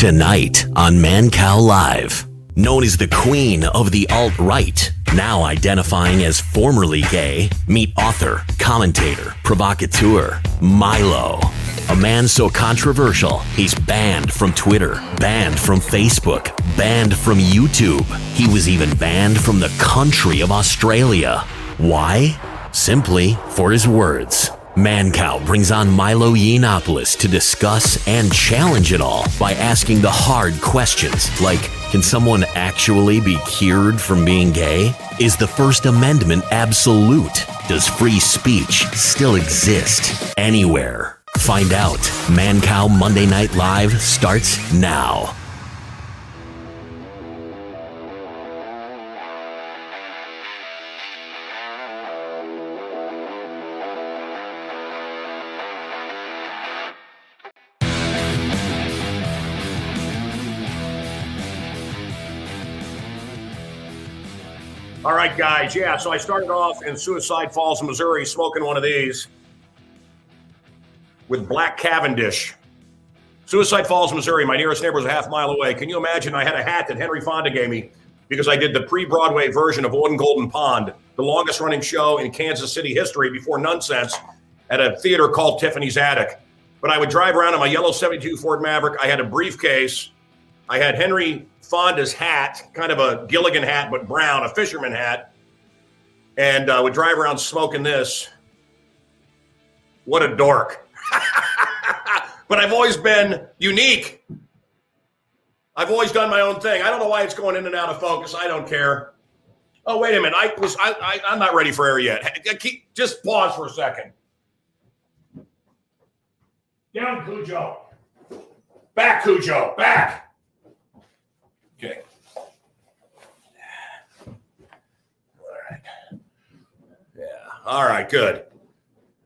Tonight on Mancow Live. Known as the queen of the alt right, now identifying as formerly gay, meet author, commentator, provocateur, Milo. A man so controversial, he's banned from Twitter, banned from Facebook, banned from YouTube. He was even banned from the country of Australia. Why? Simply for his words. Mancow brings on Milo Yiannopoulos to discuss and challenge it all by asking the hard questions like Can someone actually be cured from being gay? Is the First Amendment absolute? Does free speech still exist anywhere? Find out. Mancow Monday Night Live starts now. Right, guys. Yeah, so I started off in Suicide Falls, Missouri, smoking one of these with Black Cavendish. Suicide Falls, Missouri. My nearest neighbor was a half mile away. Can you imagine? I had a hat that Henry Fonda gave me because I did the pre-Broadway version of On Golden Pond, the longest-running show in Kansas City history before Nunsense, at a theater called Tiffany's Attic. But I would drive around in my yellow '72 Ford Maverick. I had a briefcase. I had Henry Fonda's hat, kind of a Gilligan hat, but brown, a fisherman hat, and uh, would drive around smoking this. What a dork. but I've always been unique. I've always done my own thing. I don't know why it's going in and out of focus. I don't care. Oh, wait a minute. I was I, I I'm not ready for air yet. Keep, just pause for a second. Down, Cujo. Back, Cujo. Back. Okay. All right. Yeah. All right. Good.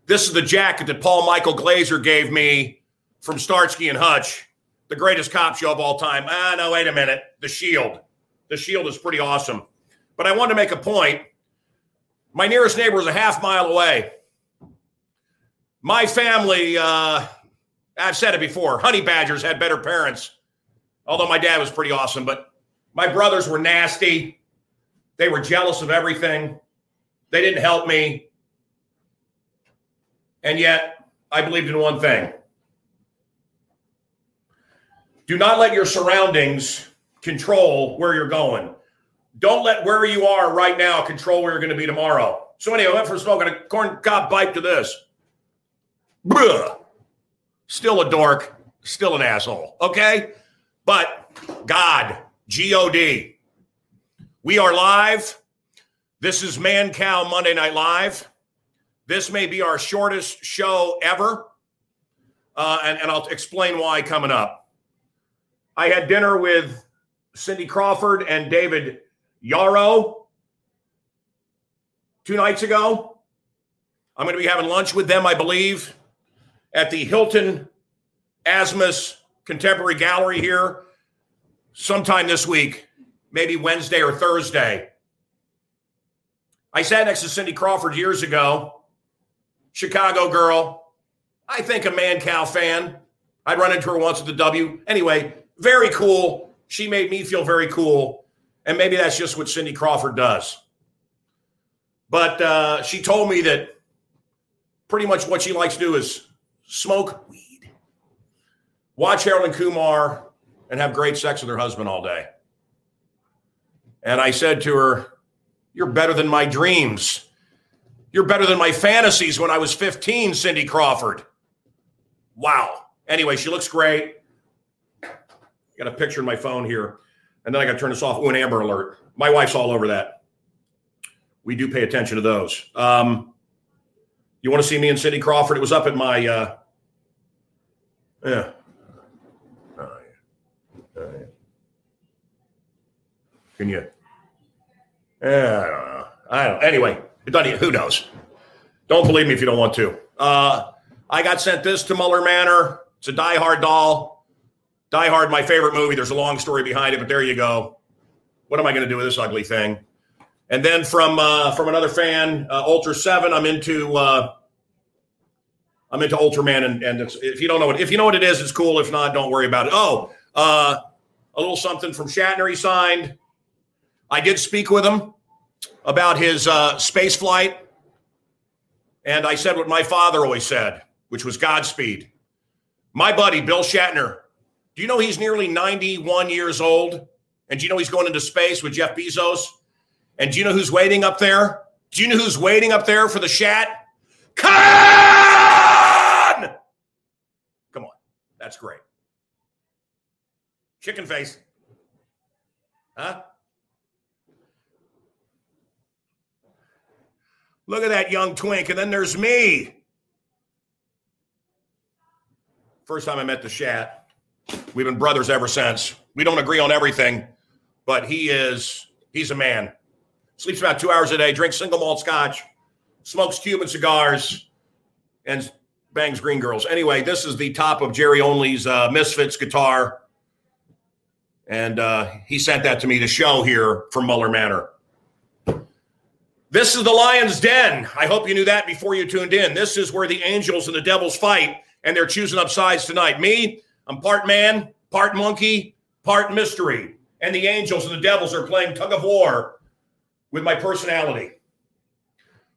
This is the jacket that Paul Michael Glaser gave me from Starsky and Hutch, the greatest cop show of all time. Ah, no, wait a minute. The Shield. The Shield is pretty awesome. But I wanted to make a point. My nearest neighbor is a half mile away. My family, uh, I've said it before, honey badgers had better parents although my dad was pretty awesome. But my brothers were nasty. They were jealous of everything. They didn't help me. And yet, I believed in one thing do not let your surroundings control where you're going. Don't let where you are right now control where you're going to be tomorrow. So, anyway, I went from smoking a corn cob pipe to this. Still a dork, still an asshole. Okay? But God, G O D. We are live. This is Mancow Monday Night Live. This may be our shortest show ever. Uh, and, and I'll explain why coming up. I had dinner with Cindy Crawford and David Yarrow two nights ago. I'm going to be having lunch with them, I believe, at the Hilton Asmus Contemporary Gallery here sometime this week, maybe Wednesday or Thursday. I sat next to Cindy Crawford years ago, Chicago girl. I think a Mancow fan. I'd run into her once at the W. Anyway, very cool. She made me feel very cool. And maybe that's just what Cindy Crawford does. But uh, she told me that pretty much what she likes to do is smoke weed watch Harold and Kumar and have great sex with her husband all day. And I said to her, You're better than my dreams. You're better than my fantasies when I was 15, Cindy Crawford. Wow. Anyway, she looks great. Got a picture in my phone here. And then I got to turn this off. Oh, an Amber Alert. My wife's all over that. We do pay attention to those. Um, you want to see me and Cindy Crawford? It was up at my, uh, yeah, Can you? Eh, I don't know. I don't. Anyway. Who knows? Don't believe me if you don't want to. Uh, I got sent this to Muller Manor. It's a Die Hard doll. Die Hard, my favorite movie. There's a long story behind it, but there you go. What am I going to do with this ugly thing? And then from uh, from another fan, uh, Ultra Seven. I'm into uh, I'm into Ultraman, and, and if you don't know what if you know what it is, it's cool. If not, don't worry about it. Oh, Uh, a little something from Shatner he signed. I did speak with him about his uh, space flight. And I said what my father always said, which was Godspeed. My buddy, Bill Shatner, do you know he's nearly 91 years old? And do you know he's going into space with Jeff Bezos? And do you know who's waiting up there? Do you know who's waiting up there for the shat? Khan! Come on. That's great. Chicken face. Huh? Look at that young twink. And then there's me. First time I met the Shat. We've been brothers ever since. We don't agree on everything, but he is, he's a man. Sleeps about two hours a day, drinks single malt scotch, smokes Cuban cigars, and bangs green girls. Anyway, this is the top of Jerry Only's uh, Misfits guitar. And uh, he sent that to me to show here from Muller Manor. This is the lion's den. I hope you knew that before you tuned in. This is where the angels and the devils fight, and they're choosing up sides tonight. Me, I'm part man, part monkey, part mystery. And the angels and the devils are playing tug of war with my personality.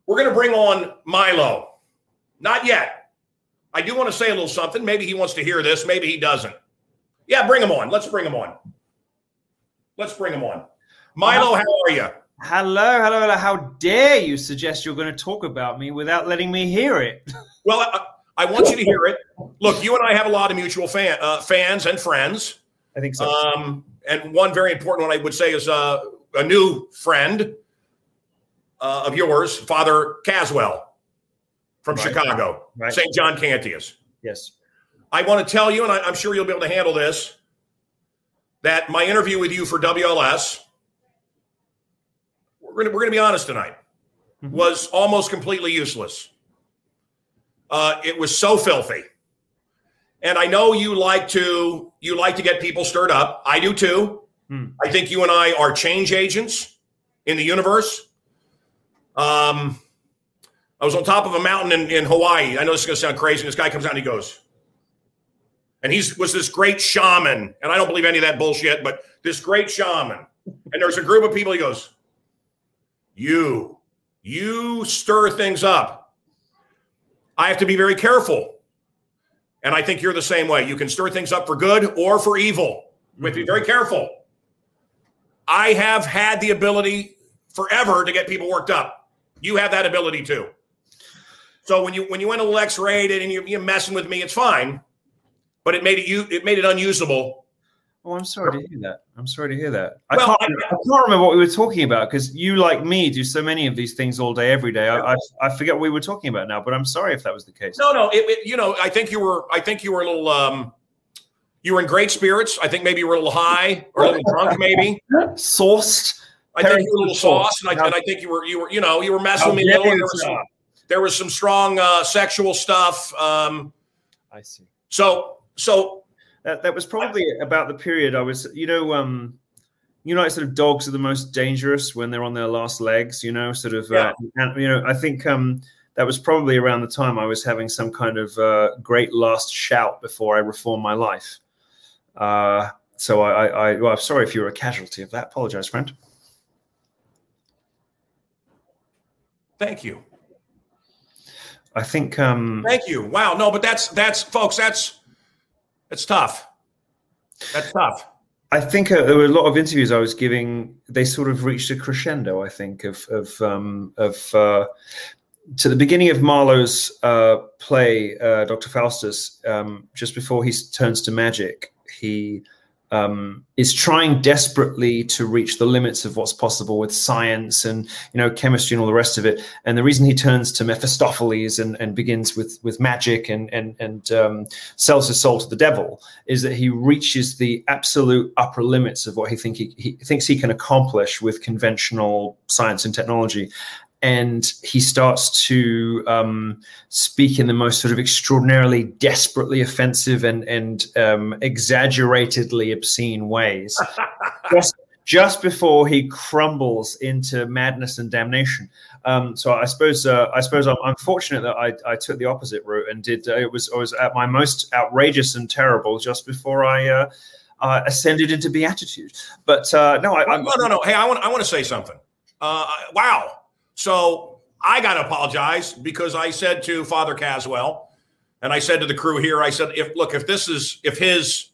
We're going to bring on Milo. Not yet. I do want to say a little something. Maybe he wants to hear this, maybe he doesn't. Yeah, bring him on. Let's bring him on. Let's bring him on. Milo, how are you? Hello, hello, hello. How dare you suggest you're going to talk about me without letting me hear it? well, I, I, want you to hear it. Look, you and I have a lot of mutual fan, uh, fans and friends. I think so. Um, and one very important one I would say is uh, a new friend uh, of yours, Father Caswell from right. Chicago, right. St. John Cantius. Yes. I want to tell you, and I, I'm sure you'll be able to handle this, that my interview with you for WLS – we're gonna, we're gonna be honest tonight, mm-hmm. was almost completely useless. Uh, it was so filthy. And I know you like to you like to get people stirred up. I do too. Hmm. I think you and I are change agents in the universe. Um, I was on top of a mountain in, in Hawaii. I know this is going to sound crazy. This guy comes out and he goes, and he was this great shaman. And I don't believe any of that bullshit, but this great shaman. And there's a group of people. He goes, you, you stir things up. I have to be very careful. And I think you're the same way. You can stir things up for good or for evil. To be mm-hmm. very careful. I have had the ability forever to get people worked up. You have that ability too. So when you when you went a little X-rated and you're, you're messing with me, it's fine. But it made it you it made it unusable Oh, I'm sorry to hear that. I'm sorry to hear that. I, well, can't, I, I can't remember what we were talking about because you, like me, do so many of these things all day, every day. I, I, I, forget what we were talking about now, but I'm sorry if that was the case. No, no. It, it, you know, I think you were. I think you were a little. Um, you were in great spirits. I think maybe you were a little high or a little drunk, maybe sauced. I think you were a little sauced, and, and I, think you were. You were. You know, you were messing with me. There was, some, there was some strong uh, sexual stuff. Um, I see. So, so that, that was probably about the period I was, you know, um, you know, like sort of dogs are the most dangerous when they're on their last legs, you know, sort of, uh, yeah. uh, and, you know, I think um, that was probably around the time I was having some kind of uh, great last shout before I reformed my life. Uh, so I, I, well, I'm sorry if you were a casualty of that. Apologize, friend. Thank you. I think. Um, Thank you. Wow. No, but that's that's folks. That's it's tough. That's tough. I think uh, there were a lot of interviews I was giving. They sort of reached a crescendo. I think of of um, of uh, to the beginning of Marlowe's uh, play, uh, Doctor Faustus. Um, just before he turns to magic, he um, is trying desperately to reach the limits of what's possible with science and you know chemistry and all the rest of it. And the reason he turns to Mephistopheles and, and begins with with magic and and and um, sells his soul to the devil is that he reaches the absolute upper limits of what he think he, he thinks he can accomplish with conventional science and technology, and he starts to um, speak in the most sort of extraordinarily desperately offensive and and um, exaggeratedly obscene ways just, just before he crumbles into madness and damnation um, so I suppose uh, I suppose I'm, I'm, fortunate that I, I took the opposite route and did uh, it was I was at my most outrageous and terrible just before I uh, uh, ascended into beatitude. But uh, no, I, no, no, no. Hey, I want I want to say something. Uh, wow. So I got to apologize because I said to Father Caswell, and I said to the crew here, I said, if look, if this is if his,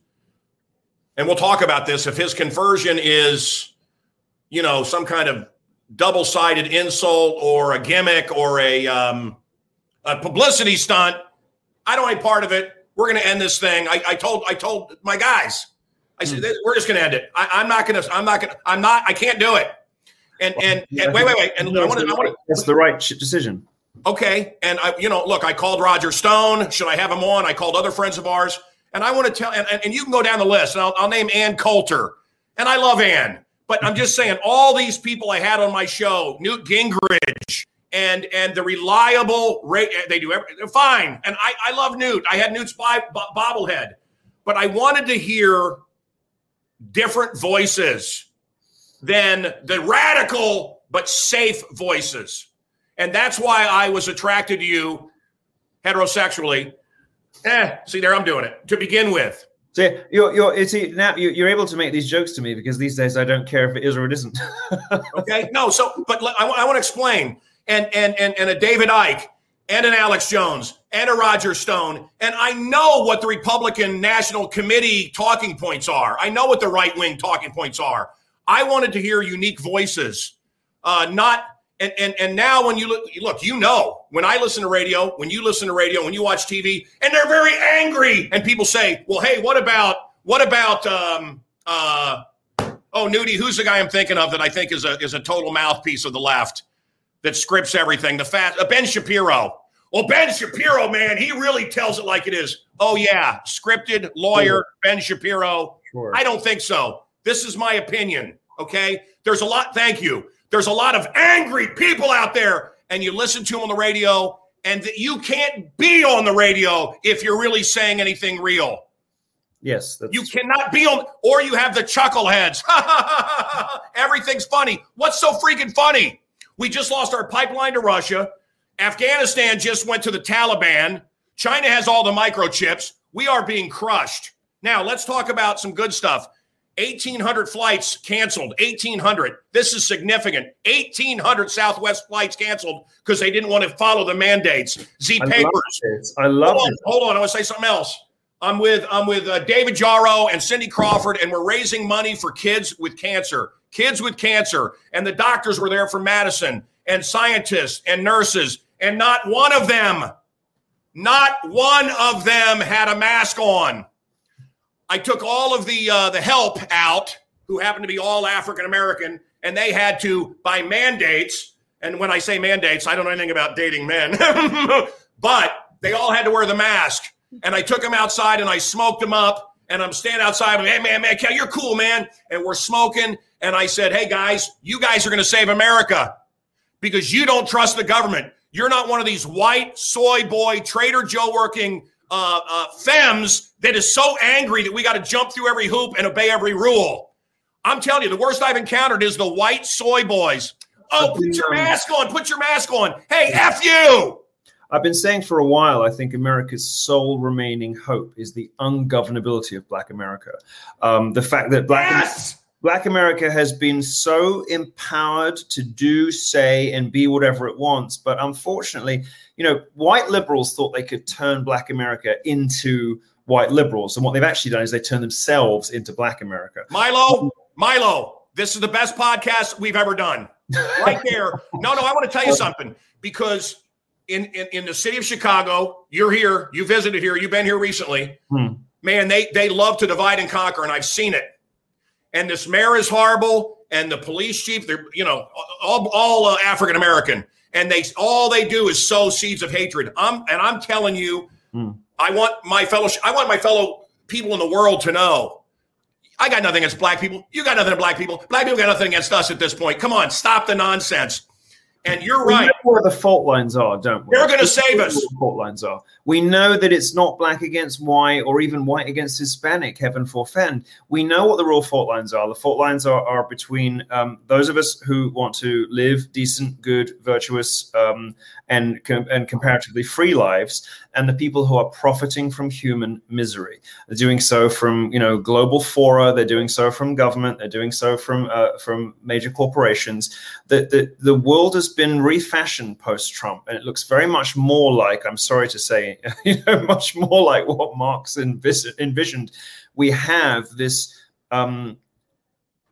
and we'll talk about this, if his conversion is, you know, some kind of double-sided insult or a gimmick or a um, a publicity stunt, I don't want part of it. We're going to end this thing. I, I told I told my guys. I said, mm. we're just going to end it. I, am not going to, I'm not going to, I'm not, I can't do it. And, and, and wait, wait, wait. And I want to, I want to, that's the right decision. Okay. And I, you know, look, I called Roger Stone. Should I have him on? I called other friends of ours. And I want to tell, and, and you can go down the list and I'll, I'll name Ann Coulter. And I love Ann, but I'm just saying all these people I had on my show, Newt Gingrich, and and the reliable rate they do everything fine and i i love newt i had newt's bobblehead but i wanted to hear different voices than the radical but safe voices. And that's why I was attracted to you heterosexually. Eh, see there, I'm doing it to begin with. See, you're, you're, see, now you're able to make these jokes to me because these days I don't care if it is or it isn't. okay, no, so but I, I want to explain. And and and and a David Icke and an Alex Jones and a Roger Stone. And I know what the Republican National Committee talking points are. I know what the right wing talking points are. I wanted to hear unique voices, uh, not. And, and, and now when you look, look, you know, when I listen to radio, when you listen to radio, when you watch TV, and they're very angry, and people say, "Well, hey, what about what about um, uh, oh, Nudie? Who's the guy I'm thinking of that I think is a is a total mouthpiece of the left that scripts everything? The fat uh, Ben Shapiro. Well, Ben Shapiro, man, he really tells it like it is. Oh, yeah, scripted lawyer sure. Ben Shapiro. Sure. I don't think so. This is my opinion. Okay. There's a lot, thank you. There's a lot of angry people out there, and you listen to them on the radio, and that you can't be on the radio if you're really saying anything real. Yes. you cannot be on, or you have the chuckleheads. Everything's funny. What's so freaking funny? We just lost our pipeline to Russia. Afghanistan just went to the Taliban. China has all the microchips. We are being crushed. Now, let's talk about some good stuff. 1,800 flights canceled. 1,800. This is significant. 1,800 Southwest flights canceled because they didn't want to follow the mandates. Z I Papers. I love hold on, Hold on. I want to say something else. I'm with I'm with uh, David Yarrow and Cindy Crawford, and we're raising money for kids with cancer. Kids with cancer, and the doctors were there for Madison, and scientists and nurses and not one of them, not one of them had a mask on. I took all of the uh, the help out, who happened to be all African American, and they had to by mandates. And when I say mandates, I don't know anything about dating men, but they all had to wear the mask. And I took them outside and I smoked them up. And I'm standing outside. And, hey man, man, Cal, you're cool, man. And we're smoking. And I said, hey guys, you guys are going to save America because you don't trust the government. You're not one of these white soy boy Trader Joe working uh, uh, femmes that is so angry that we got to jump through every hoop and obey every rule. I'm telling you, the worst I've encountered is the white soy boys. Oh, put your mask on. Put your mask on. Hey, F you. I've been saying for a while, I think America's sole remaining hope is the ungovernability of Black America. Um, the fact that Black. Yes! Black America has been so empowered to do, say, and be whatever it wants. But unfortunately, you know, white liberals thought they could turn Black America into white liberals. And what they've actually done is they turn themselves into Black America. Milo, Milo, this is the best podcast we've ever done. Right there. no, no, I want to tell you something because in, in, in the city of Chicago, you're here, you visited here, you've been here recently. Hmm. Man, they they love to divide and conquer, and I've seen it and this mayor is horrible, and the police chief, they're you know all, all uh, African American, and they all they do is sow seeds of hatred. I'm and I'm telling you, mm. I want my fellow I want my fellow people in the world to know. I got nothing against black people. You got nothing against black people. Black people got nothing against us at this point. Come on, stop the nonsense. And you're right. where the fault lines are, don't we? They're going to save us. The fault lines are. We know that it's not black against white or even white against Hispanic. Heaven forfend. We know what the real fault lines are. The fault lines are, are between um, those of us who want to live decent, good, virtuous, um, and and comparatively free lives, and the people who are profiting from human misery. They're doing so from you know global fora. They're doing so from government. They're doing so from uh, from major corporations. The, the the world has been refashioned post Trump, and it looks very much more like I'm sorry to say, you know, much more like what Marx envis- envisioned. We have this. Um,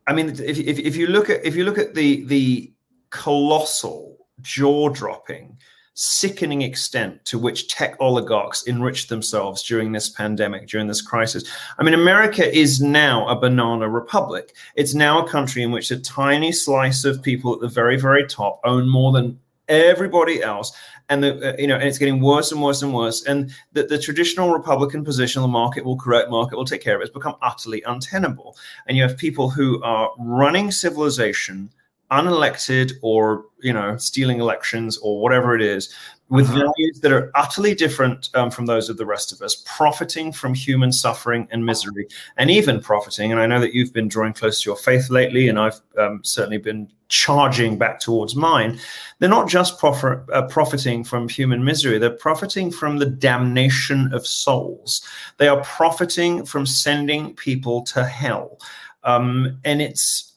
I mean, if, if, if you look at if you look at the the colossal jaw dropping sickening extent to which tech oligarchs enrich themselves during this pandemic, during this crisis. I mean, America is now a banana republic. It's now a country in which a tiny slice of people at the very, very top own more than everybody else and the, uh, you know and it's getting worse and worse and worse and the, the traditional republican position the market will correct market will take care of it has become utterly untenable and you have people who are running civilization unelected or you know stealing elections or whatever it is with uh-huh. values that are utterly different um, from those of the rest of us profiting from human suffering and misery and even profiting and i know that you've been drawing close to your faith lately and i've um, certainly been charging back towards mine they're not just profit, uh, profiting from human misery they're profiting from the damnation of souls they are profiting from sending people to hell um, and it's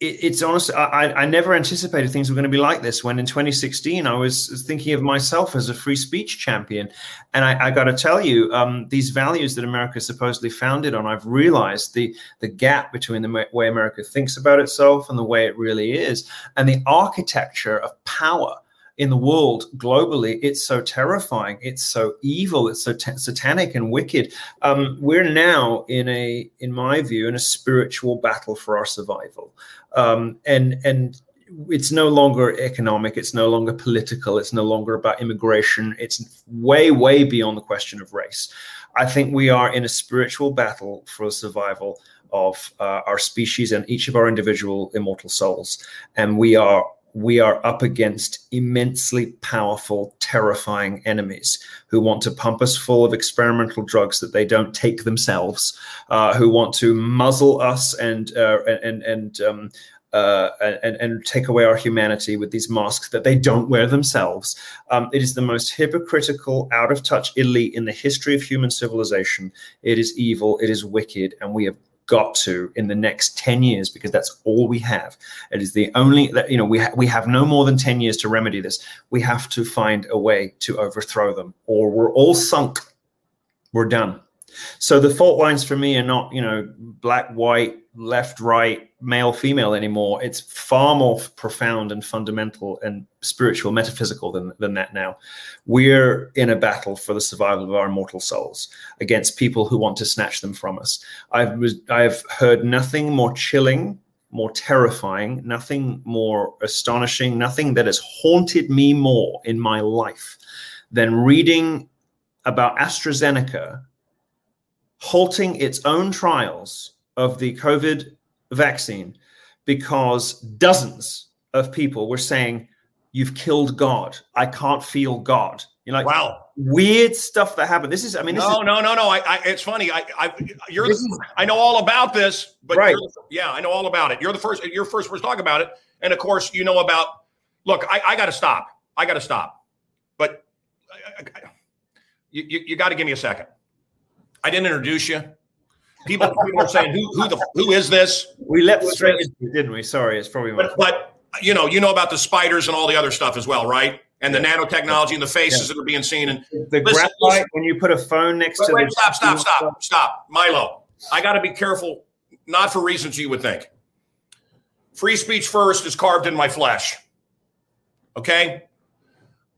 it, it's honestly, I, I never anticipated things were going to be like this. When in 2016, I was thinking of myself as a free speech champion, and I, I got to tell you, um, these values that America is supposedly founded on, I've realized the the gap between the way America thinks about itself and the way it really is, and the architecture of power in the world globally, it's so terrifying, it's so evil, it's so t- satanic and wicked. Um, we're now in a, in my view, in a spiritual battle for our survival. Um, and and it's no longer economic it's no longer political it's no longer about immigration it's way way beyond the question of race. I think we are in a spiritual battle for the survival of uh, our species and each of our individual immortal souls. And we are we are up against immensely powerful, terrifying enemies who want to pump us full of experimental drugs that they don't take themselves, uh, who want to muzzle us and uh, and and um, uh, and, and take away our humanity with these masks that they don't wear themselves. Um, it is the most hypocritical, out of touch elite in the history of human civilization. It is evil, it is wicked, and we have got to in the next 10 years because that's all we have. It is the only that you know we ha- we have no more than 10 years to remedy this. We have to find a way to overthrow them or we're all sunk. We're done so the fault lines for me are not you know black white left right male female anymore. It's far more profound and fundamental and spiritual metaphysical than, than that now. We're in a battle for the survival of our immortal souls against people who want to snatch them from us. I've i've heard nothing more chilling more terrifying nothing more astonishing nothing that has haunted me more in my life than reading about astrazeneca halting its own trials of the COVID vaccine because dozens of people were saying, You've killed God. I can't feel God. You know, like wow, weird stuff that happened. This is, I mean, no, is, no, no, no. I, I, it's funny. I, I, you're, the, is, I know all about this, but right. yeah, I know all about it. You're the first, you're first person to talk about it, and of course, you know about. Look, I, I got to stop. I got to stop, but I, you, you, you got to give me a second. I didn't introduce you. People, people are saying, "Who, who the, who is this?" We leapt straight into, didn't we? Sorry, it's probably. But, but, you know, you know about the spiders and all the other stuff as well, right? And the nanotechnology and the faces yeah. that are being seen. And the listen, graphite when you put a phone next to. Wait, the stop! Stop! Stop! Stop! Milo, I got to be careful, not for reasons you would think. Free speech first is carved in my flesh. Okay,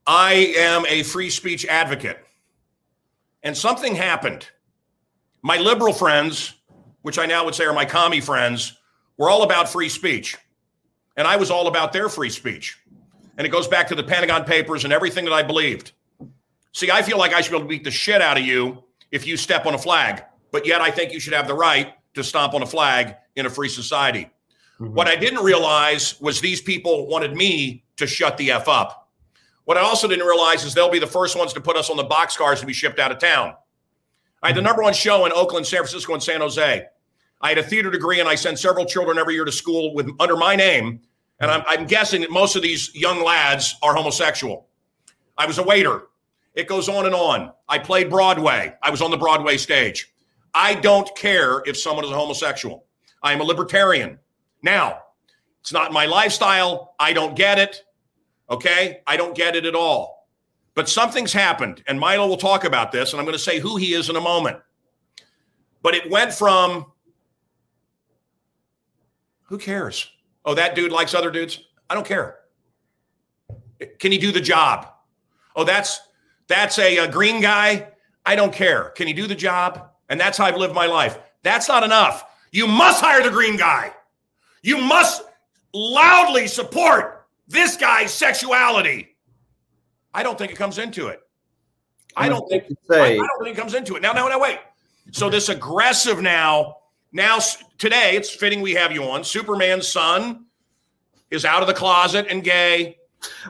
I am a free speech advocate, and something happened my liberal friends, which I now would say are my commie friends, were all about free speech. And I was all about their free speech. And it goes back to the Pentagon Papers and everything that I believed. See, I feel like I should be able to beat the shit out of you if you step on a flag, but yet I think you should have the right to stomp on a flag in a free society. Mm-hmm. What I didn't realize was these people wanted me to shut the F up. What I also didn't realize is they'll be the first ones to put us on the boxcars to be shipped out of town. I had the number one show in Oakland, San Francisco, and San Jose. I had a theater degree, and I sent several children every year to school with under my name. And I'm, I'm guessing that most of these young lads are homosexual. I was a waiter. It goes on and on. I played Broadway. I was on the Broadway stage. I don't care if someone is a homosexual. I am a libertarian. Now, it's not my lifestyle. I don't get it. Okay? I don't get it at all. But something's happened, and Milo will talk about this, and I'm going to say who he is in a moment. But it went from who cares? Oh, that dude likes other dudes. I don't care. Can he do the job? Oh, that's that's a, a green guy. I don't care. Can he do the job? And that's how I've lived my life. That's not enough. You must hire the green guy. You must loudly support this guy's sexuality. I don't think it comes into it. I don't think I, I don't think it comes into it. Now, now, now, wait. So this aggressive now, now today, it's fitting we have you on. Superman's son is out of the closet and gay.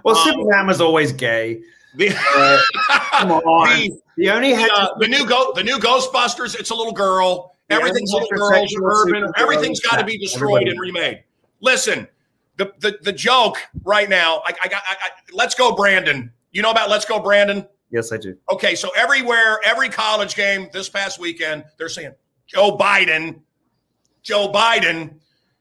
Well, um, Superman was always gay. The, uh, come on. The, the only the, uh, the new go the new Ghostbusters. It's a little girl. Everything's little girls. Urban. Everything's got to be destroyed Everybody. and remade. Listen, the, the the joke right now. I, I got. I, I, let's go, Brandon. You know about Let's Go, Brandon? Yes, I do. Okay, so everywhere, every college game this past weekend, they're saying Joe Biden, Joe Biden.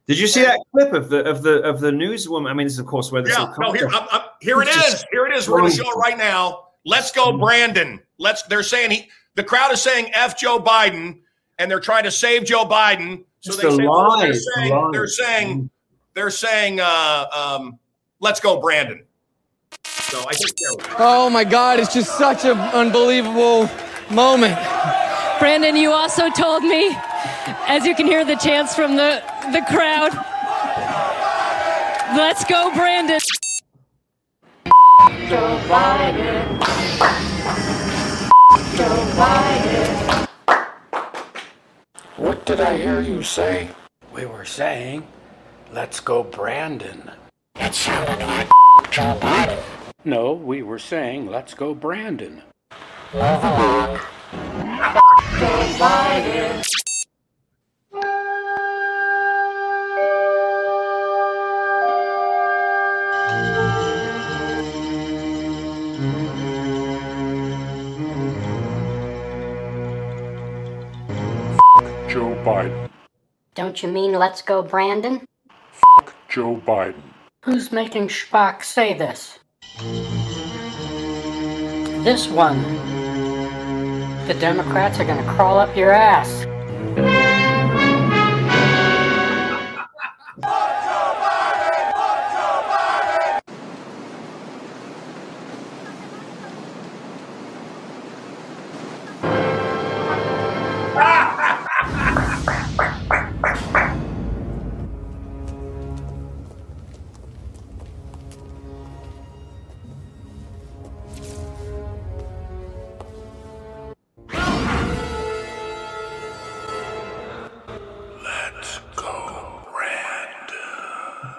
Did you see that clip of the of the of the newswoman? I mean, this is of course where this. Yeah, no, here, I'm, I'm, here it is. Here it is. We're going to show it right now. Let's go, mm. Brandon. Let's. They're saying he. The crowd is saying "F Joe Biden," and they're trying to save Joe Biden. So it's they say, well, they're saying, they're saying, they're saying, uh, um, "Let's go, Brandon." So I think. Oh my God! It's just such an unbelievable moment. Brandon, you also told me, as you can hear the chants from the the crowd. Let's go, Brandon. Joe Biden. Joe Biden. What did I hear you say? We were saying, let's go, Brandon. That sounded like Joe Biden. No, we were saying, let's go, Brandon. Move along. Joe Biden. Joe Biden. Don't you mean let's go, Brandon? F Joe Biden. Who's making Spock say this? This one. The Democrats are gonna crawl up your ass.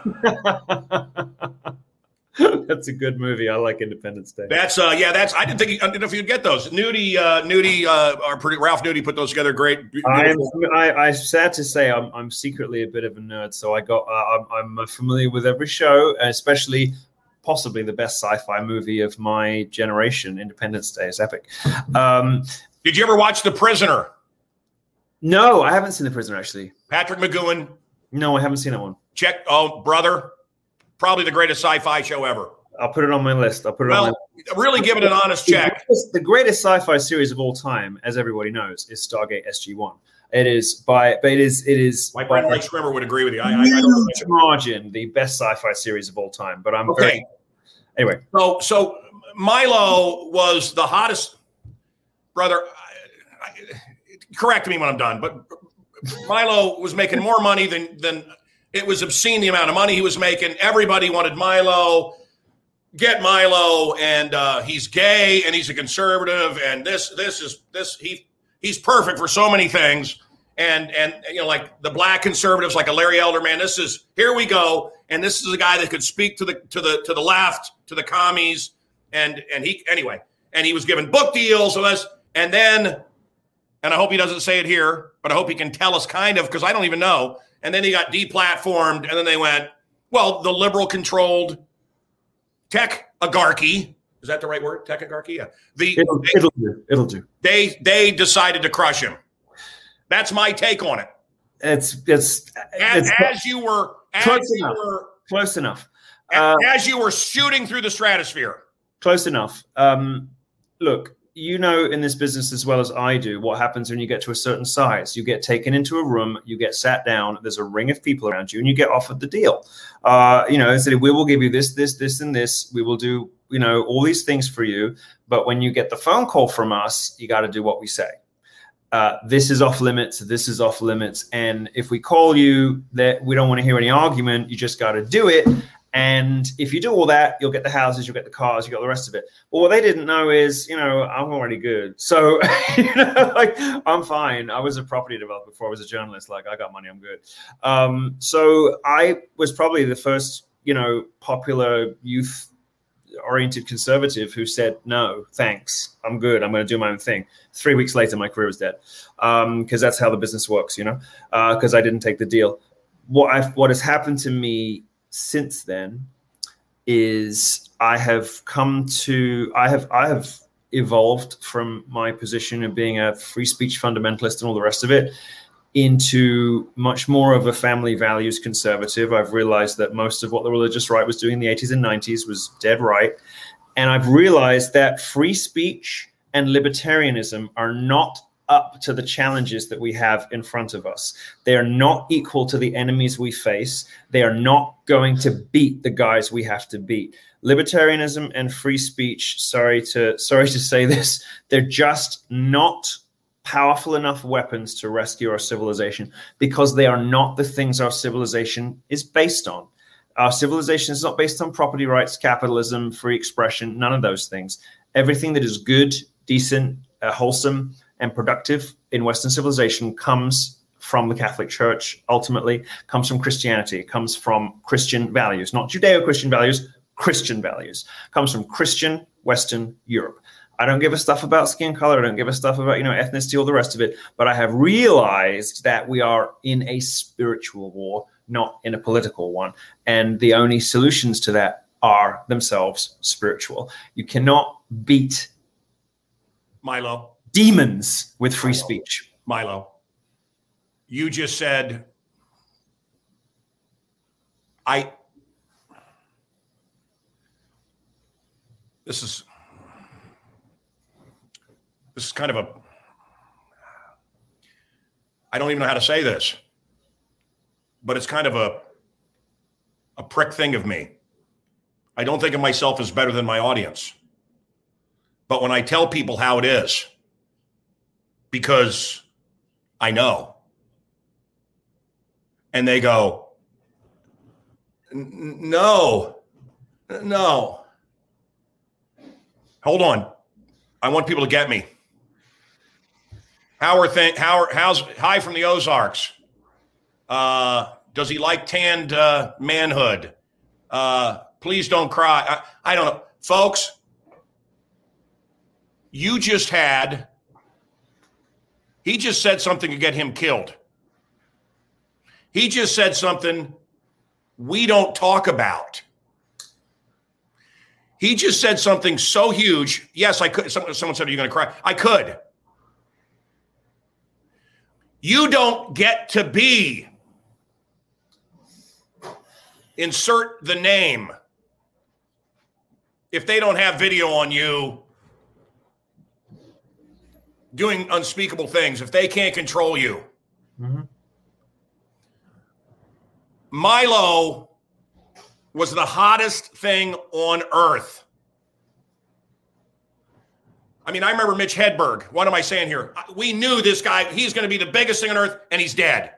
that's a good movie. I like Independence Day. That's uh yeah, that's I didn't think I didn't know if you'd get those. Nudie uh Nudie uh our pretty Ralph Nudie put those together great. I'm I, I sad to say I'm I'm secretly a bit of a nerd, so I got uh, I'm, I'm familiar with every show, especially possibly the best sci-fi movie of my generation. Independence Day is epic. Um, Did you ever watch The Prisoner? No, I haven't seen The Prisoner actually. Patrick McGoohan. No, I haven't seen that one. Check. Oh, brother, probably the greatest sci-fi show ever. I'll put it on my list. I'll put it well, on. My really give it an honest check. The greatest sci-fi series of all time, as everybody knows, is Stargate SG One. It is by, but it is it is. My friend Mike Schwimmer would agree with you. I, I, I margin the best sci-fi series of all time. But I'm okay. Very, anyway, so so Milo was the hottest brother. correct me when I'm done, but Milo was making more money than than it was obscene the amount of money he was making. Everybody wanted Milo. Get Milo, and uh, he's gay, and he's a conservative, and this this is this he he's perfect for so many things. and and you know like the black conservatives like a Larry Elderman. This is here we go, and this is a guy that could speak to the to the to the left, to the commies, and and he anyway, and he was given book deals and this, and then, and I hope he doesn't say it here, but I hope he can tell us kind of because I don't even know. And then he got deplatformed, and then they went, well, the liberal controlled tech agarchy. Is that the right word? Tech agarchy? Yeah. The It'll, it'll do. It'll do. they they decided to crush him. That's my take on it. It's it's As, it's as you were as Close you enough. were close enough. Uh, as you were shooting through the stratosphere. close enough. Um, look, you know in this business as well as I do what happens when you get to a certain size. You get taken into a room, you get sat down. There's a ring of people around you, and you get offered the deal. Uh, you know, said we will give you this, this, this, and this. We will do you know all these things for you. But when you get the phone call from us, you got to do what we say. Uh, this is off limits. This is off limits. And if we call you, that we don't want to hear any argument. You just got to do it. And if you do all that, you'll get the houses, you'll get the cars, you got the rest of it. But what they didn't know is, you know, I'm already good. So, you know, like I'm fine. I was a property developer before I was a journalist. Like I got money, I'm good. Um, so I was probably the first, you know, popular youth oriented conservative who said no thanks i'm good i'm going to do my own thing three weeks later my career was dead because that's how the business works you know because i didn't take the deal what i what has happened to me since then is i have come to i have i have evolved from my position of being a free speech fundamentalist and all the rest of it into much more of a family values conservative. I've realized that most of what the religious right was doing in the 80s and 90s was dead right. And I've realized that free speech and libertarianism are not up to the challenges that we have in front of us. They are not equal to the enemies we face. They are not going to beat the guys we have to beat. Libertarianism and free speech, sorry to sorry to say this, they're just not powerful enough weapons to rescue our civilization because they are not the things our civilization is based on. Our civilization is not based on property rights, capitalism, free expression, none of those things. Everything that is good, decent, uh, wholesome, and productive in Western civilization comes from the Catholic Church, ultimately, comes from Christianity, comes from Christian values, not Judeo Christian values, Christian values, comes from Christian Western Europe. I don't give a stuff about skin color. I don't give a stuff about you know ethnicity, all the rest of it. But I have realized that we are in a spiritual war, not in a political one, and the only solutions to that are themselves spiritual. You cannot beat Milo, demons with free speech. Milo, you just said, I, this is, this is kind of a, I don't even know how to say this, but it's kind of a, a prick thing of me. I don't think of myself as better than my audience. But when I tell people how it is, because I know, and they go, no, no. Hold on. I want people to get me. How are th- how are, how's hi from the Ozarks? Uh, does he like tanned uh, manhood? Uh, please don't cry. I, I don't know, folks. You just had. He just said something to get him killed. He just said something we don't talk about. He just said something so huge. Yes, I could. Someone, said, Are you going to cry? I could. You don't get to be. Insert the name. If they don't have video on you doing unspeakable things, if they can't control you, mm-hmm. Milo was the hottest thing on earth. I mean, I remember Mitch Hedberg. What am I saying here? We knew this guy, he's going to be the biggest thing on earth, and he's dead.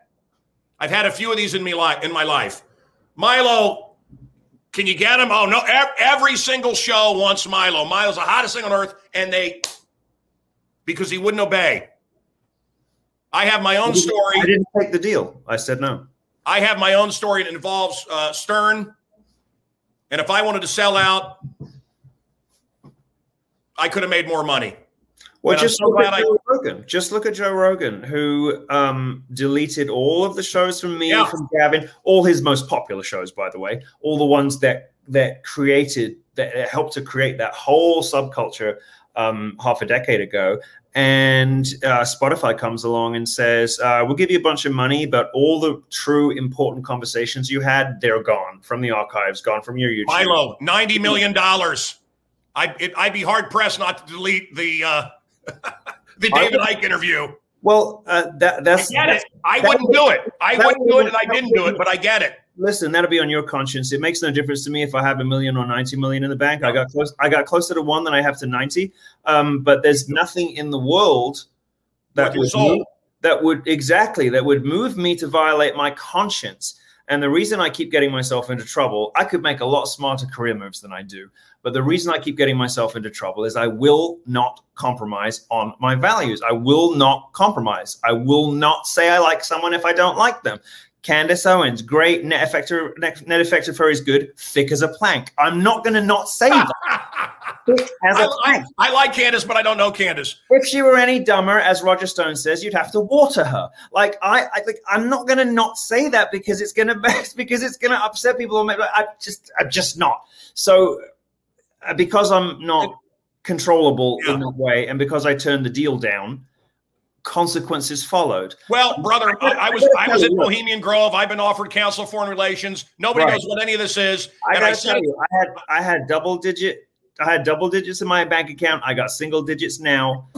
I've had a few of these in, me li- in my life. Milo, can you get him? Oh, no. Every single show wants Milo. Milo's the hottest thing on earth, and they, because he wouldn't obey. I have my own story. I didn't take the deal. I said no. I have my own story that involves uh, Stern. And if I wanted to sell out, I could have made more money. Well, And just so look at glad I- Joe Rogan. Just look at Joe Rogan, who um, deleted all of the shows from me, Yeah. from Gavin, all his most popular shows, by the way, all the ones that that created that helped to create that whole subculture um, half a decade ago. And uh, Spotify comes along and says, uh, "We'll give you a bunch of money, but all the true important conversations you had, they're gone from the archives, gone from your YouTube." Milo, ninety million dollars. I'd it, I'd be hard pressed not to delete the uh, the David Icke interview. Well, uh, that I that's get it. I wouldn't would- do it. I wouldn't do it, and I didn't do it. But I get it. Listen, that'll be on your conscience. It makes no difference to me if I have a million or ninety million in the bank. I got close. I got closer to one than I have to ninety. Um, but there's nothing in the world that would move, that would exactly that would move me to violate my conscience. And the reason I keep getting myself into trouble, I could make a lot smarter career moves than I do. But the reason I keep getting myself into trouble is I will not compromise on my values. I will not compromise. I will not say I like someone if I don't like them. Candace Owens, great. Net effector, net, net effector fur is good. Thick as a plank. I'm not going to not say that. Thick as I, a I, plank. I like Candace, but I don't know Candace. If she were any dumber, as Roger Stone says, you'd have to water her. Like I, I like, I'm not going to not say that because it's going to because it's going to upset people. or make- I just, I'm just not. So, uh, because I'm not controllable Yeah. in that way, and because I turned the deal down, consequences followed. Well, brother, I, I was I was in Bohemian Grove. I've been offered council foreign relations. Nobody Right. knows what any of this is. I and I said, tell you, I had I had double digit I had double digits in my bank account. I got single digits now.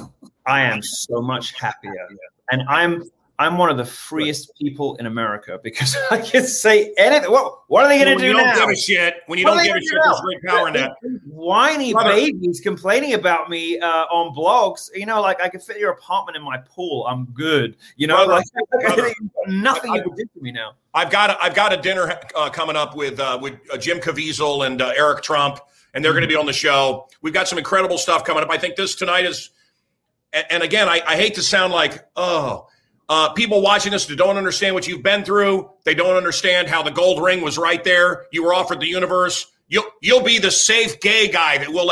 I am so much happier, and I'm I'm one of the freest people in America because I can say anything. What what are they going to do? when you do don't now? give a shit, when you What don't give a shit, there's great power in that. Whiny Brother. babies complaining about me uh, on blogs. You know, like I could fit your apartment in my pool. I'm good. You know, Brother, like brother. nothing I- you can do to me now. I've got a, I've got a dinner uh, coming up with uh, with uh, Jim Caviezel and uh, Eric Trump, and they're going to be on the show. We've got some incredible stuff coming up. I think this tonight is, and, and again, I, I hate to sound like oh, uh, people watching this that don't understand what you've been through. They don't understand how the gold ring was right there. You were offered the universe. You'll you'll be the safe gay guy that will,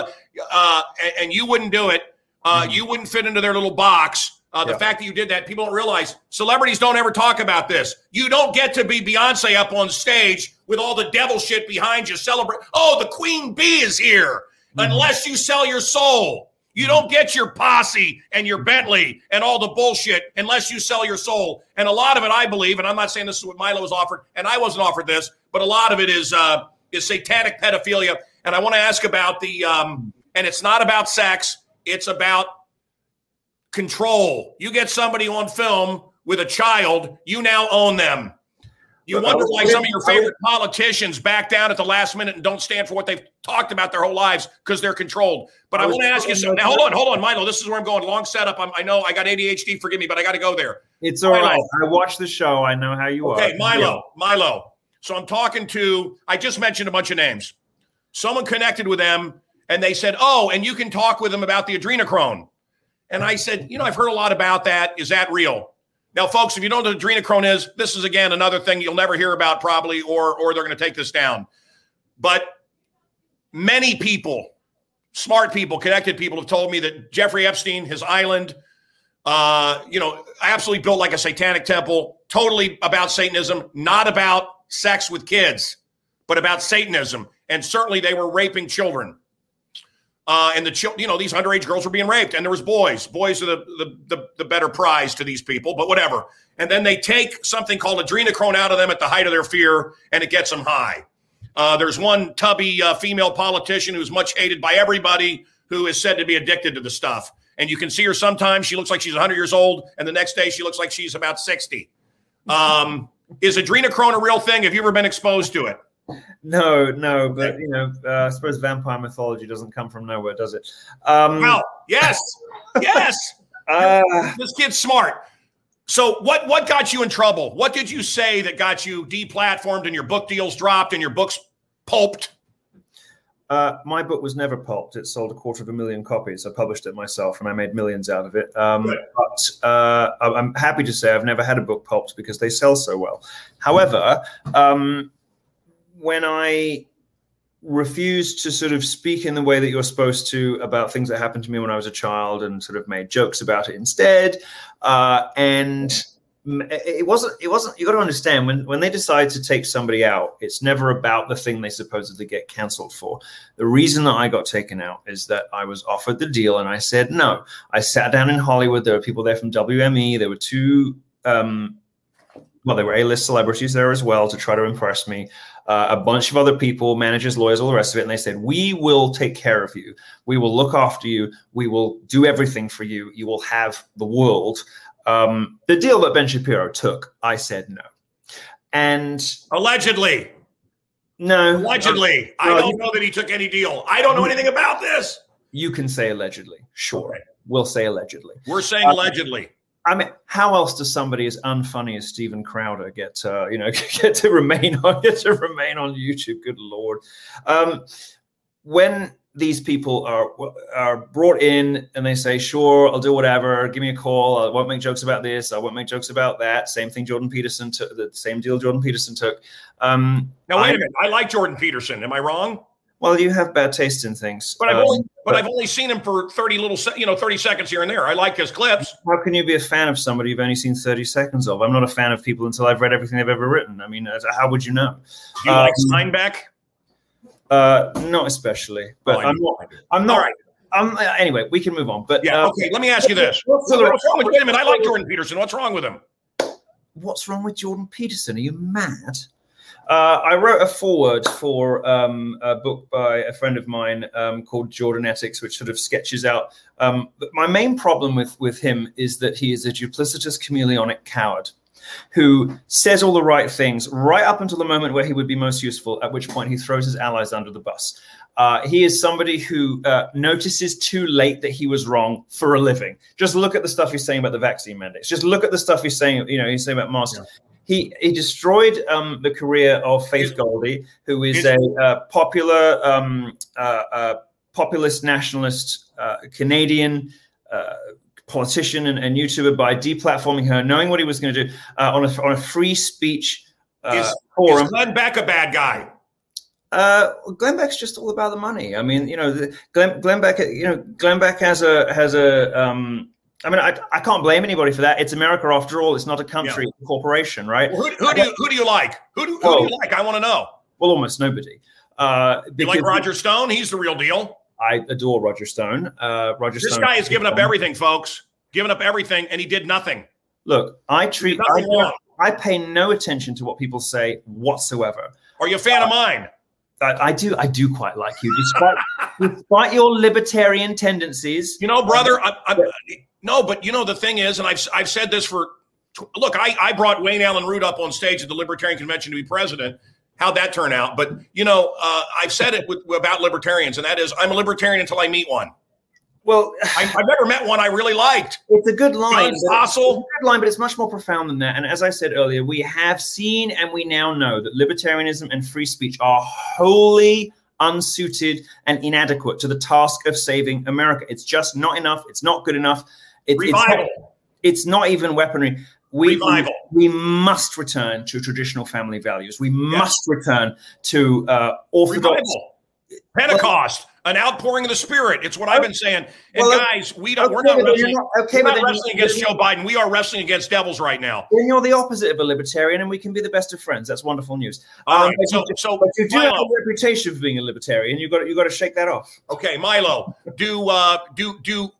uh, and, and you wouldn't do it. Uh, You wouldn't fit into their little box. Uh, the Yeah. fact that you did that, people don't realize celebrities don't ever talk about this. You don't get to be Beyonce up on stage with all the devil shit behind you. Celebrate. Oh, the Queen Bee is here. Unless you sell your soul, you don't get your posse and your Bentley and all the bullshit unless you sell your soul. And a lot of it, I believe, and I'm not saying this is what Milo was offered, and I wasn't offered this, but a lot of it is uh, is satanic pedophilia. And I want to ask about the, um, and it's not about sex. It's about control. You get somebody on film with a child, you now own them. You But wonder oh, why some of your oh, favorite politicians back down at the last minute and don't stand for what they've talked about their whole lives because they're controlled. But I, oh, I want to ask you something. Now, hold on, hold on, Milo. This is where I'm going. Long setup. I'm, I know I got ADHD. Forgive me, but I got to go there. It's all Milo. right. I watched the show. I know how you are. Okay, Milo, Milo. So I'm talking to, I just mentioned a bunch of names. Someone connected with them and they said, Oh, and you can talk with them about the adrenochrome. And I said, You know, I've heard a lot about that. Is that real? Now, folks, if you don't know what adrenochrome is, this is again another thing you'll never hear about probably, or or they're going to take this down. But many people, smart people, connected people have told me that Jeffrey Epstein, his island, uh, you know, absolutely built like a satanic temple, totally about Satanism, not about sex with kids, but about Satanism. And certainly they were raping children. Uh, and the chil- you know, these underage girls were being raped, and there was boys. Boys are the, the the the better prize to these people, but whatever. And then they take something called adrenochrome out of them at the height of their fear, and it gets them high. Uh, there's one tubby uh, female politician who's much hated by everybody who is said to be addicted to the stuff. And you can see her sometimes. She looks like she's 100 years old, and the next day she looks like she's about 60. Um, is adrenochrome a real thing? Have you ever been exposed to it? No, no, but you know, uh, I suppose vampire mythology doesn't come from nowhere, does it? Um, Well, yes, yes. uh, this kid's smart. So what what got you in trouble? What did you say that got you deplatformed and your book deals dropped and your books pulped? Uh, my book was never pulped. It sold a quarter of a million copies. I published it myself, and I made millions out of it. Um, but uh, I'm happy to say I've never had a book pulped because they sell so well. However, um, when I refused to sort of speak in the way that you're supposed to about things that happened to me when I was a child and sort of made jokes about it instead. Uh, and it wasn't, it wasn't, you got to understand when, when they decide to take somebody out, it's never about the thing they supposedly get canceled for. The reason that I got taken out is that I was offered the deal and I said no. I sat down in Hollywood. There were people there from WME. There were two, um, well, there were A-list celebrities there as well to try to impress me. Uh, a bunch of other people, managers, lawyers, all the rest of it, and they said, "We will take care of you. We will look after you. We will do everything for you. You will have the world." Um, the deal that Ben Shapiro took, I said no, and Allegedly. no, Allegedly. I No, don't know that he took any deal. I don't know anything about this. You can say allegedly, sure. We'll say allegedly. We're saying Uh, allegedly. I mean, how else does somebody as unfunny as Steven Crowder get, uh, you know, get to remain on get to remain on YouTube? Good lord! Um, when these people are are brought in and they say, "Sure, I'll do whatever. Give me a call. I won't make jokes about this. I won't make jokes about that." Same thing. Jordan Peterson took the same deal. Jordan Peterson took. Um, Now wait I- a minute. I like Jordan Peterson. Am I wrong? Well, you have bad taste in things. But I've Um, only but I've only seen him for 30 little se- you know 30 seconds here and there. I like his clips. how can you be a fan of somebody you've only seen 30 seconds of? I'm not a fan of people until I've read everything they've ever written. I mean, how would you know? Do you like Um, Steinbeck? Uh, not especially, but Oh, I'm not. I'm not. All right. I'm, uh, anyway, we can move on. But Yeah. uh, okay. Let me ask you this. what's What's the- wrong with, wait a minute. I like Jordan Peterson. What's wrong with him? what's wrong with Jordan Peterson? Are you mad? Uh, I wrote a foreword for um, a book by a friend of mine um, called Jordan Ethics, which sort of sketches out. Um, my main problem with with him is that he is a duplicitous, chameleonic coward who says all the right things right up until the moment where he would be most useful, at which point he throws his allies under the bus. Uh, he is somebody who uh, notices too late that he was wrong for a living. Just look at the stuff he's saying about the vaccine mandates. Just look at the stuff he's saying. You know, he's saying about masks. He he destroyed um, the career of Faith Goldy, who is a uh, popular um, uh, uh, populist nationalist uh, Canadian. Uh, politician and, and YouTuber by deplatforming her, knowing what he was going to do uh, on a on a free speech uh, Is, forum. is Glenn Beck a bad guy? Uh, Glenn Beck's just all about the money. I mean, you know, the, Glenn, Glenn Beck, you know, Glenn Beck has a has a. Um, I mean, I, I can't blame anybody for that. It's America after all. It's not a country, it's a corporation, right? Well, who, who do you who do you like? Who do, who do you like? I want to know. Well, almost nobody. Uh, You like Roger Stone? He's the real deal. I adore Roger Stone. Uh, Roger This Stone. guy has given up everything, folks. Given up everything, and he did nothing. Look, I treat. I. I pay no attention to what people say whatsoever. Are you a fan of mine? I, I do. I do quite like you, despite despite your libertarian tendencies. You know, brother. I, I, no, but you know the thing is, and I've I've said this for. Look, I I brought Wayne Allyn Root up on stage at the Libertarian Convention to be president. How'd that turn out? But you know, uh, I've said it with, about libertarians, and that is, I'm a libertarian until I meet one. Well, I, I've never met one I really liked. It's a good line. A good line, but it's much more profound than that. And as I said earlier, we have seen and we now know that libertarianism and free speech are wholly unsuited and inadequate to the task of saving America. It's just not enough. It's not good enough. It- it's, not, Revival. it's not even weaponry. We, Revival. we must return to traditional family values. We must return to uh, orthodox. Revival. Pentecost, an outpouring of the Spirit. It's what I've been saying. And Well, guys, we don't. we're not wrestling. not- okay, we're not wrestling against Joe Biden. We are wrestling against devils right now. Then you're the opposite of a libertarian, and we can be the best of friends. That's wonderful news. All Um, right, so- you, so, but you do have a reputation for being a libertarian. You got you got to shake that off. Okay, Milo, do uh, do do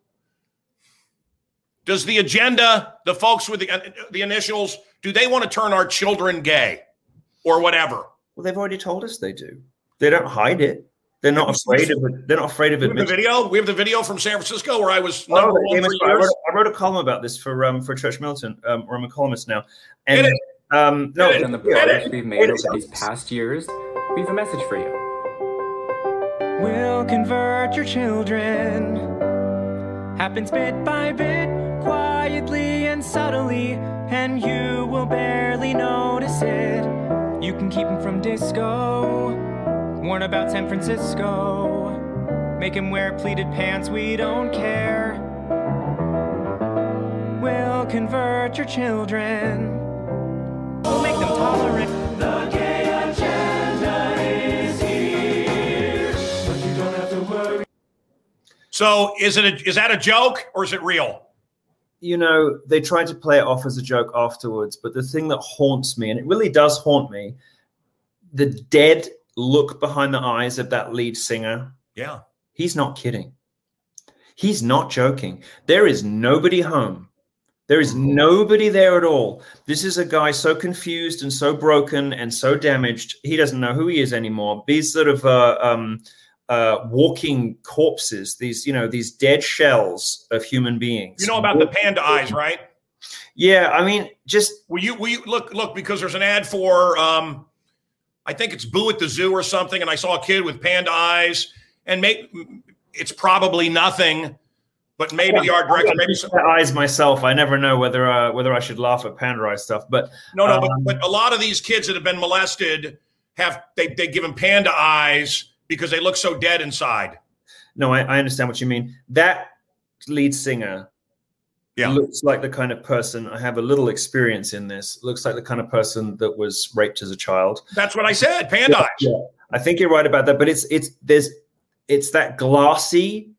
does the agenda, the folks with the uh, the initials, do they want to turn our children gay or whatever? Well, they've already told us they do. They don't hide it. They're not afraid of it. They're not afraid of We have the video. We have the video from San Francisco where I was Oh, number that one game for is- I, wrote. I wrote a column about this for um for Church Militant. Um, where I'm a columnist now, and Hit um no, Hit on the yeah, progress we've made over these past years, we have a message for you. We'll convert your children. Happens bit by bit, quietly and subtly, and you will barely notice it. You can keep them from disco, Warn about San Francisco. Make him wear pleated pants, we don't care. We'll convert your children. We'll make them tolerant. The gay agenda is here. But you don't have to worry. So is it a, is that a joke or is it real? You know, they tried to play it off as a joke afterwards, but the thing that haunts me, and it really does haunt me, the dead look behind the eyes of that lead singer. Yeah. He's not kidding. He's not joking. There is nobody home. There is nobody there at all. This is a guy so confused and so broken and so damaged. He doesn't know who he is anymore. These sort of uh, um, uh, walking corpses, these you know these dead shells of human beings. You know about the panda eyes, right? Yeah, I mean, just will you will you look look because there's an ad for um, I think it's Boo at the Zoo or something, and I saw a kid with panda eyes, and make it's probably nothing, but maybe the art director, maybe some, eyes myself. I never know whether uh, whether I should laugh at panda eye stuff, but no, no, um, but, but a lot of these kids that have been molested have they they give them panda eyes because they look so dead inside. No, I, I understand what you mean. That lead singer yeah. looks like the kind of person I have a little experience in this. Looks like the kind of person that was raped as a child. That's what I said. Panda yeah. Yeah. I think you're right about that, but it's it's there's it's that glassy,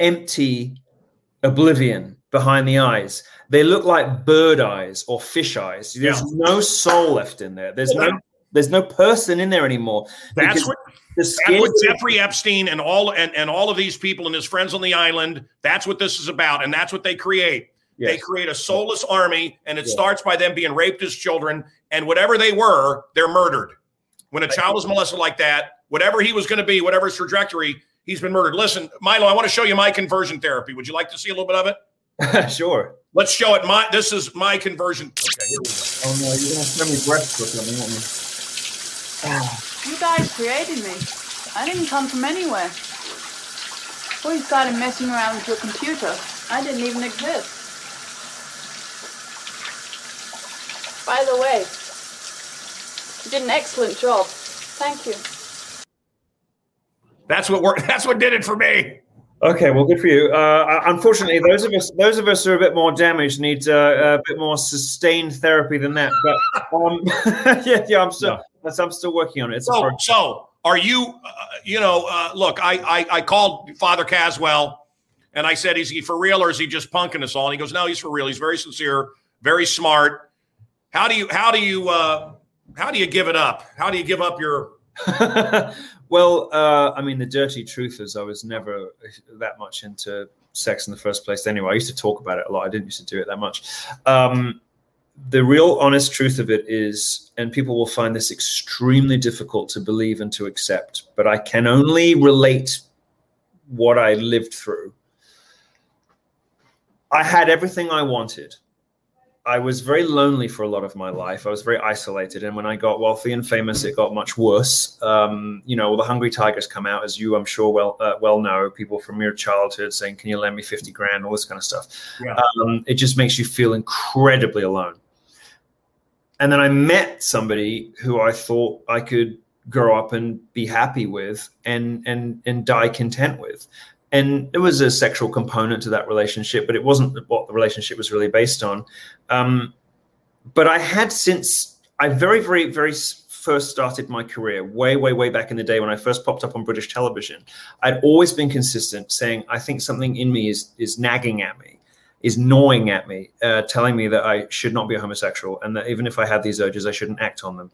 empty oblivion behind the eyes. They look like bird eyes or fish eyes. There's Yeah. no soul left in there. There's Well, no there's no person in there anymore. That's what the that's what Jeffrey Epstein and all and, and all of these people and his friends on the island. That's what this is about, and that's what they create. They create a soulless army, and it Yeah. starts by them being raped as children, and whatever they were, they're murdered. When a child is molested like that, whatever he was going to be, whatever his trajectory, he's been murdered. Listen, Milo, I want to show you my conversion therapy. Would you like to see a little bit of it? sure. Let's show it. My this is my conversion. Okay, here we go. Oh no, you're gonna show me breasts or something, aren't you? You guys created me. I didn't come from anywhere. Before you started messing around with your computer, I didn't even exist. By the way, you did an excellent job. Thank you. That's what worked. That's what did it for me. Okay, well, good for you. Uh, unfortunately, those of us, those of us who are a bit more damaged, need uh, a bit more sustained therapy than that. But um, yeah, yeah, I'm still, I'm still working on it. It's So, so are you? Uh, you know, uh, look, I, I I called Father Caswell, and I said, "Is he for real or is he just punking us all?" And he goes, "No, he's for real. He's very sincere, very smart. How do you how do you uh, how do you give it up? How do you give up your well, uh, I mean, the dirty truth is, I was never that much into sex in the first place. Anyway, I used to talk about it a lot. I didn't used to do it that much. Um, the real honest truth of it is, and people will find this extremely difficult to believe and to accept, but I can only relate what I lived through. I had everything I wanted. I was very lonely for a lot of my life. I was very isolated, and when I got wealthy and famous, it got much worse. Um, you know, the hungry tigers come out, as you, I'm sure, well uh, well know. People from your childhood saying, "Can you lend me fifty grand?" All this kind of stuff. Yeah. Um, it just makes you feel incredibly alone. And then I met somebody who I thought I could grow up and be happy with, and and and die content with. And there was a sexual component to that relationship, but it wasn't what the relationship was really based on. Um, but I had since I very, very, very first started my career, way, way, way back in the day when I first popped up on British television, I'd always been consistent, saying I think something in me is is nagging at me, is gnawing at me, uh, telling me that I should not be a homosexual, and that even if I had these urges, I shouldn't act on them.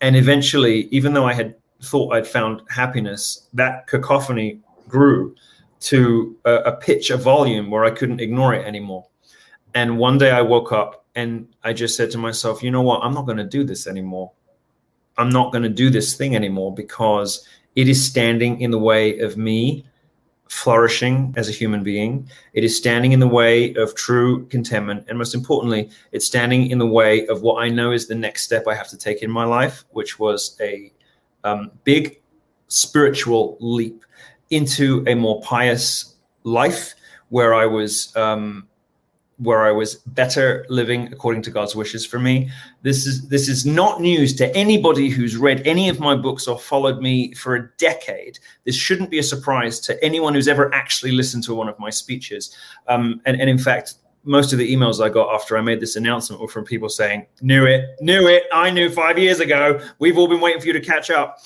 And eventually, even though I had thought I'd found happiness, that cacophony grew to a, a pitch, a volume where I couldn't ignore it anymore. And one day I woke up and I just said to myself, you know what? I'm not going to do this anymore. I'm not going to do this thing anymore because it is standing in the way of me flourishing as a human being. It is standing in the way of true contentment. And most importantly, it's standing in the way of what I know is the next step I have to take in my life, which was a um, big spiritual leap into a more pious life where I was um, where I was better living according to God's wishes for me. This is this is not news to anybody who's read any of my books or followed me for a decade. This shouldn't be a surprise to anyone who's ever actually listened to one of my speeches. Um, and, and in fact, most of the emails I got after I made this announcement were from people saying, "Knew it, knew it, I knew five years ago. We've all been waiting for you to catch up."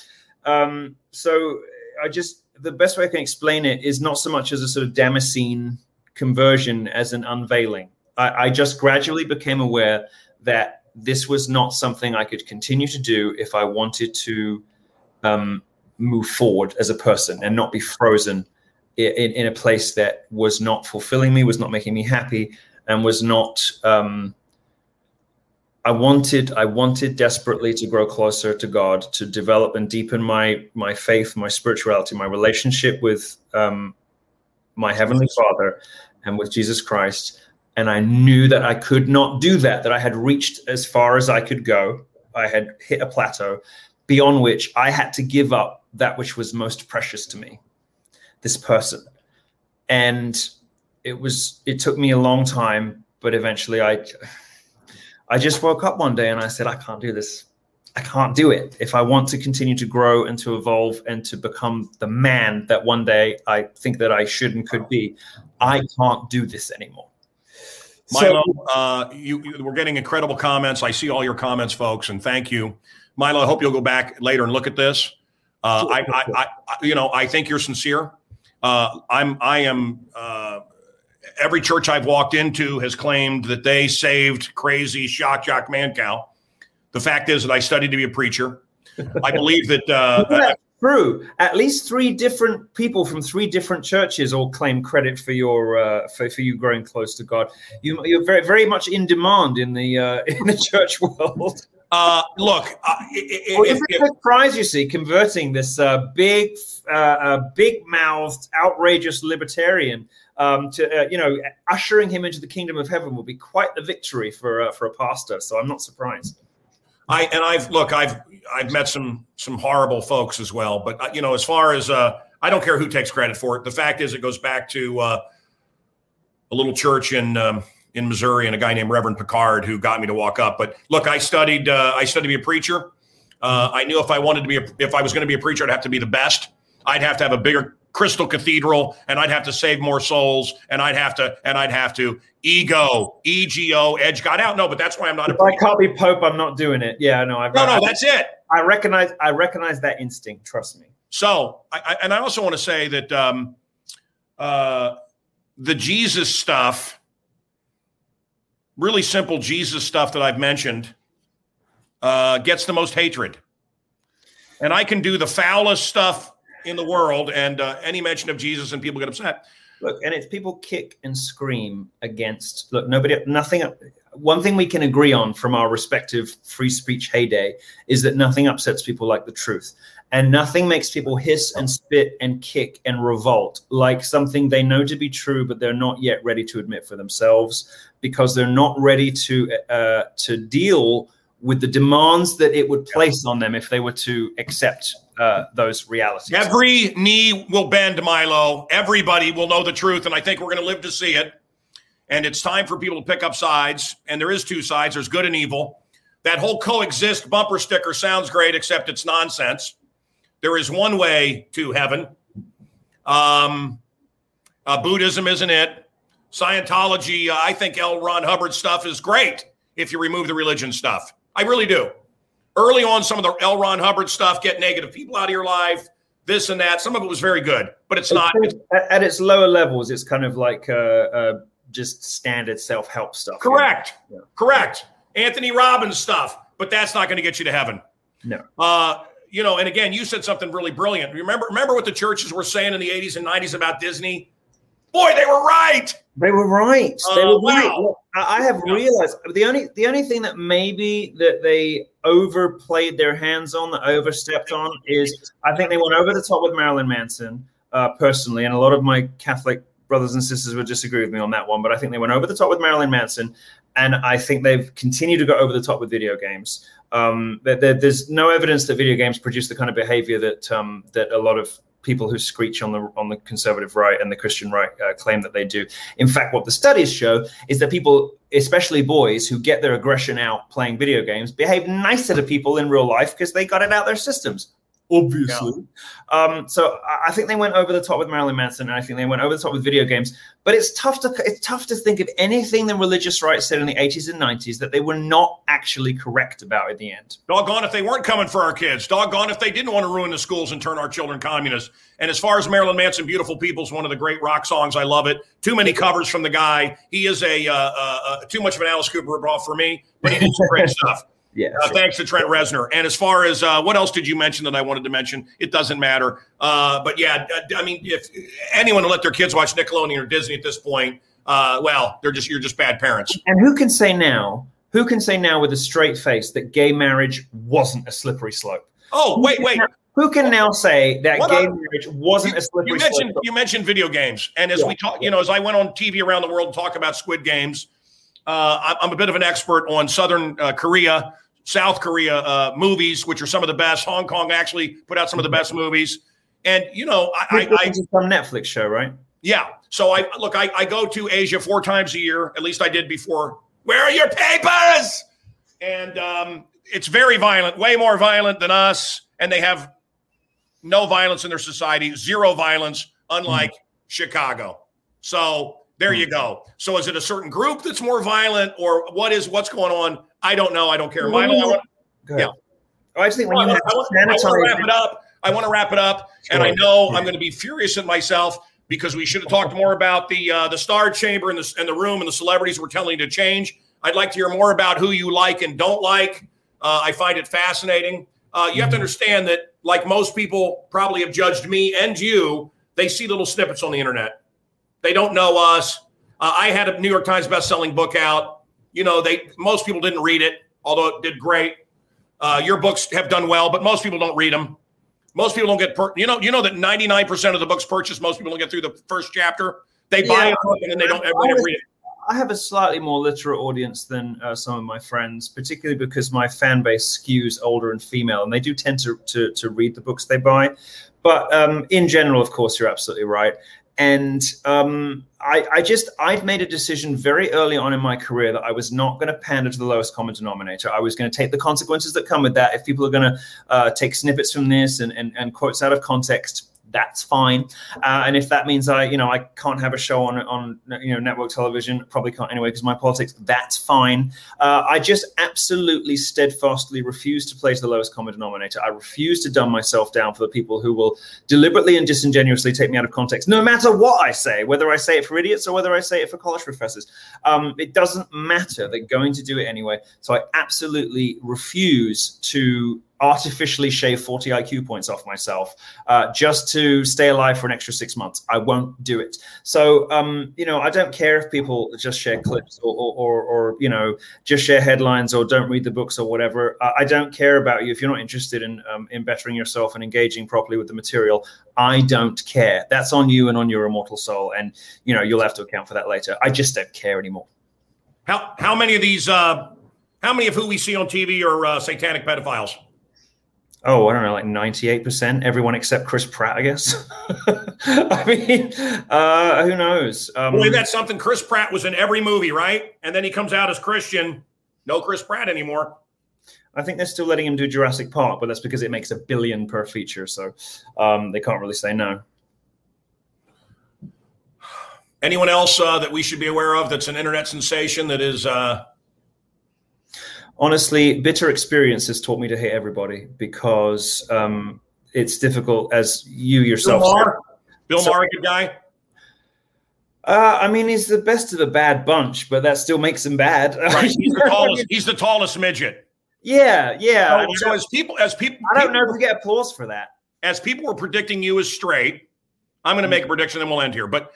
Um, so I just the best way I can explain it is not so much as a sort of Damascene conversion as an unveiling. I, I just gradually became aware that this was not something I could continue to do if I wanted to um, move forward as a person and not be frozen in, in, a place that was not fulfilling me, was not making me happy, and was not. Um, I wanted, I wanted desperately to grow closer to God, to develop and deepen my my faith, my spirituality, my relationship with um, my heavenly Father, and with Jesus Christ. And I knew that I could not do that, that I had reached as far as I could go. I had hit a plateau beyond which I had to give up that which was most precious to me, this person. And it was, it took me a long time, but eventually I, I just woke up one day and I said, I can't do this. I can't do it. If I want to continue to grow and to evolve and to become the man that one day I think that I should and could be, I can't do this anymore. Milo, so, uh, you, you, we're getting incredible comments. I see all your comments, folks, and thank you, Milo. I hope you'll go back later and look at this. Uh, I, I, I, you know, I think you're sincere. Uh, I'm, I am. Uh, every church I've walked into has claimed that they saved crazy shock jock Mancow. The fact is that I studied to be a preacher. I believe that. Uh, true. At least three different people from three different churches all claim credit for your uh, for, for you growing close to God. You, you're very very much in demand in the uh, in the church world. Uh, look, uh, it, well, it, prize you see converting this uh, big, uh, uh, big-mouthed, outrageous libertarian um, to uh, you know ushering him into the kingdom of heaven will be quite the victory for uh, for a pastor. So I'm not surprised. I and I've look, I've I've met some some horrible folks as well, but uh, you know, as far as uh, I don't care who takes credit for it. The fact is, it goes back to uh, a little church in um, in Missouri and a guy named Reverend Picard who got me to walk up. But look, I studied uh, I studied to be a preacher. Uh, I knew if I wanted to be a, if I was going to be a preacher, I'd have to be the best. I'd have to have a bigger crystal cathedral and I'd have to save more souls and I'd have to and I'd have to ego ego edge God out. No, but that's why I'm not. If I can't be Pope, I'm not doing it. Yeah, no, I've, no, no, that's it. I recognize I recognize that instinct. Trust me. So, I, I, and I also want to say that um, uh, the Jesus stuff, really simple Jesus stuff that I've mentioned, uh, gets the most hatred. And I can do the foulest stuff in the world, and uh, any mention of Jesus and people get upset. Look, and it's people kick and scream against. Look, nobody, nothing. One thing we can agree on from our respective free speech heyday is that nothing upsets people like the truth, and nothing makes people hiss and spit and kick and revolt like something they know to be true, but they're not yet ready to admit for themselves because they're not ready to uh, to deal with the demands that it would place on them if they were to accept uh, those realities. Every knee will bend, Milo. Everybody will know the truth, and I think we're going to live to see it. And it's time for people to pick up sides, and there is two sides. There's good and evil. That whole coexist bumper sticker sounds great, except it's nonsense. There is one way to heaven. Um, uh, Buddhism isn't it. Scientology, uh, I think L. Ron Hubbard stuff is great if you remove the religion stuff. I really do. Early on, some of the L. Ron Hubbard stuff, get negative people out of your life, this and that. Some of it was very good, but it's, not. At, at, its lower levels, it's kind of like uh, uh, just standard self help stuff. Correct. Yeah. Correct. Anthony Robbins stuff, but that's not going to get you to heaven. No. Uh, you know, and again, you said something really brilliant. Remember, remember what the churches were saying in the 80s and 90s about Disney? Boy, they were right. They were right. They uh, were wow. right. I have realized the only the only thing that maybe that they overplayed their hands on, that overstepped on, is I think they went over the top with Marilyn Manson uh, personally, and a lot of my Catholic brothers and sisters would disagree with me on that one. But I think they went over the top with Marilyn Manson, and I think they've continued to go over the top with video games. Um, there, there's no evidence that video games produce the kind of behavior that um, that a lot of people who screech on the on the conservative right and the Christian right uh, claim that they do. In fact, what the studies show is that people, especially boys, who get their aggression out playing video games, behave nicer to people in real life because they got it out their systems. Obviously, um, so I- I think they went over the top with Marilyn Manson, and I think they went over the top with video games. But it's tough to it's tough to think of anything the religious right said in the 80s and 90s that they were not actually correct about at the end. Doggone if they weren't coming for our kids. Doggone if they didn't want to ruin the schools and turn our children communists. And as far as Marilyn Manson, "Beautiful People" is one of the great rock songs. I love it. Too many covers from the guy. He is a uh, uh, uh, too much of an Alice Cooper ripoff for me, but he did some great stuff. Yeah. Uh, thanks to Trent Reznor. And as far as uh, what else did you mention that I wanted to mention? It doesn't matter. Uh, but yeah, I mean, if anyone will let their kids watch Nickelodeon or Disney at this point, uh, well, they're just you're just bad parents. And who can say now? Who can say now with a straight face that gay marriage wasn't a slippery slope? Oh, wait, wait. Who can now say that What gay marriage wasn't a slippery You mentioned slope? you mentioned video games, and as Yeah, we talk, you know, as I went on TV around the world and talk about Squid Games, uh, I'm, I'm a bit of an expert on Southern uh, Korea, South Korea uh, movies, which are some of the best. Hong Kong actually put out some of the best movies, and you know, I, I, I It's some Netflix show, right? yeah. So I look, I, I go to Asia four times a year. At least I did before. Where are your papers? And um, it's very violent, way more violent than us. And they have no violence in their society, zero violence, unlike Chicago. So there you go. So is it a certain group that's more violent, or what is what's going on? I don't know. I don't care. Milo, I want, yeah. I just think when I you I want- I want to wrap it up. I want to wrap it up, and I Sure. know I'm going to be furious at myself because we should have talked more about the uh, the star chamber and the and the room and the celebrities we're telling you to change. I'd like to hear more about who you like and don't like. Uh, I find it fascinating. Uh, you have to understand that, like most people probably have judged me and you, they see little snippets on the internet. They don't know us. Uh, I had a New York Times best-selling book out. You know, they most people didn't read it, although it did great. Uh, your books have done well, but most people don't read them. Most people don't get per- you know you know that 99% of the books purchased, most people don't get through the first chapter. They buy Yeah. a book and then they don't ever I- read it. I have a slightly more literate audience than uh, some of my friends, particularly because my fan base skews older and female, and they do tend to to, to read the books they buy. But um, in general, of course, you're absolutely right. And um, I, I just, I'd made a decision very early on in my career that I was not going to pander to the lowest common denominator. I was going to take the consequences that come with that. If people are going to uh, take snippets from this and, and, and quotes out of context, that's fine. Uh, and if that means I, you know, I can't have a show on on you know network television, probably can't anyway because my politics. That's fine. Uh, I just absolutely steadfastly refuse to play to the lowest common denominator. I refuse to dumb myself down for the people who will deliberately and disingenuously take me out of context, no matter what I say, whether I say it for idiots or whether I say it for college professors. Um, it doesn't matter. They're going to do it anyway. So I absolutely refuse to artificially shave 40 IQ points off myself uh, just to stay alive for an extra six months. I won't do it. So, um, you know, I don't care if people just share clips or, or, or, or, you know, just share headlines or don't read the books or whatever. I, don't care about you if you're not interested in, um, in bettering yourself and engaging properly with the material. I don't care. That's on you and on your immortal soul. And, you know, you'll have to account for that later. I just don't care anymore. How how many of these uh, how many of who we see on TV are uh, satanic pedophiles? Oh, I don't know, like 98%, everyone except Chris Pratt, I guess. I mean, uh, who knows? Um, Boy, that's something. Chris Pratt was in every movie, right? And then he comes out as Christian. No Chris Pratt anymore. I think they're still letting him do Jurassic Park, but that's because it makes a billion per feature. So um, they can't really say no. Anyone else uh, that we should be aware of that's an internet sensation that is uh, Honestly, bitter experience has taught me to hate everybody because um, it's difficult, as you yourself said. Maher? Bill So- Maher, a good guy. Uh, I mean, he's the best of a bad bunch, but that still makes him bad. Right. He's the tallest. He's the tallest midget. yeah, yeah. So, as people, as people, I don't know if we get applause for that. as people were predicting you as straight, I'm going to make a prediction, and we'll end here. But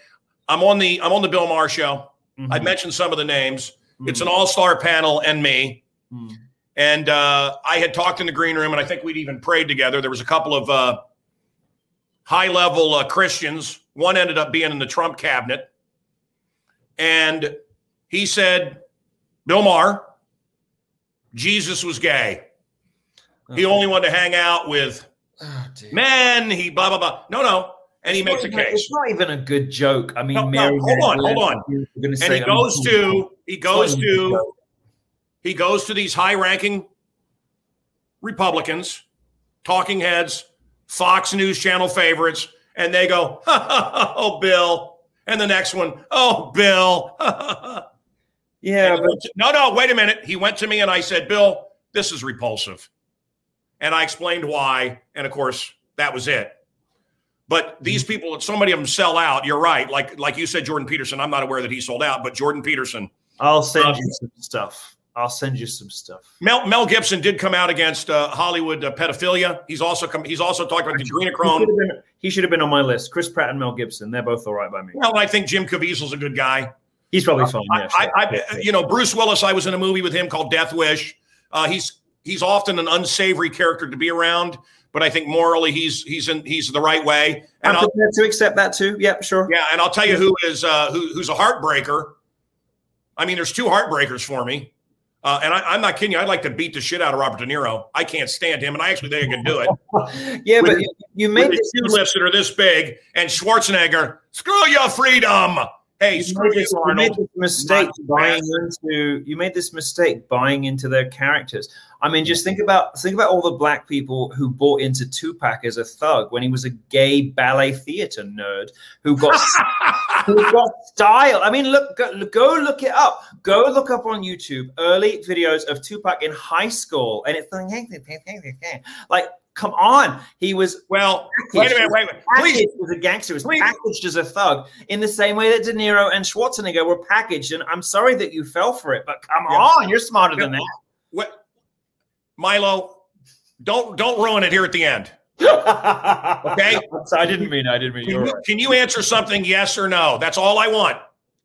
I'm on the I'm on the Bill Maher show. Mm-hmm. I mentioned some of the names. It's an all star panel and me. And uh, I had talked in the green room, and I think we'd even prayed together. There was a couple of uh, high level uh, Christians. One ended up being in the Trump cabinet, and he said, "Bill Maher, Jesus was gay. He only wanted to hang out with Men, he blah blah blah. No, no, and he makes a It's even- case. It's not even a good joke. I mean, No, no, Mary hold on, hold on. And he goes to he goes not even a to. He goes to these high-ranking Republicans, talking heads, Fox News channel favorites, and they go, "Oh, Bill," and the next one, "Oh, Bill." Yeah, but no, no, wait a minute. He went to me and I said, Bill, this is repulsive. And I explained why. And of course, that was it. But these people, so many of them sell out. You're right. Like like you said, Jordan Peterson. I'm not aware that he sold out, but Jordan Peterson. I'll send Uh, you some stuff. I'll send you some stuff. Mel, Mel Gibson did come out against uh, Hollywood uh, pedophilia. He's also come. He's also talked about He should, adrenochrome. been, he should have been on my list. Chris Pratt and Mel Gibson. They're both all right by me. Well, I think Jim Caviezel's a good guy. He's probably fine. I, Yeah, sure. I, I, you know, Bruce Willis. I was in a movie with him called Death Wish. Uh, he's he's often an unsavory character to be around, but I think morally he's he's in he's the right way. And I'm I'll, prepared to accept that too. Yep, sure. yeah, and I'll tell you who is uh, who, who's a heartbreaker. I mean, there's two heartbreakers for me, uh, and I, I'm not kidding you. I'd like to beat the shit out of Robert De Niro. I can't stand him, and I actually think I can do it. Yeah, but With- you- you made With this. the two lips that are this big, and Schwarzenegger, screw your freedom. Hey, You screw made, you, this, you made this mistake Not buying bastard. into. You made this mistake buying into their characters. I mean, just think about think about all the black people who bought into Tupac as a thug when he was a gay ballet theater nerd who got who got style. I mean, look, go, go look it up. Go look up on YouTube early videos of Tupac in high school, and it's like, like, come on, he was Well, wait a minute, wait a minute. Please, packaged as a gangster, was Please. packaged as a thug in the same way that De Niro and Schwarzenegger were packaged. And I'm sorry that you fell for it, but come Yeah. on, you're smarter than that. what, Milo, don't don't ruin it here at the end. okay, I didn't mean. I didn't mean. Can You're right. can you answer something yes or no? That's all I want.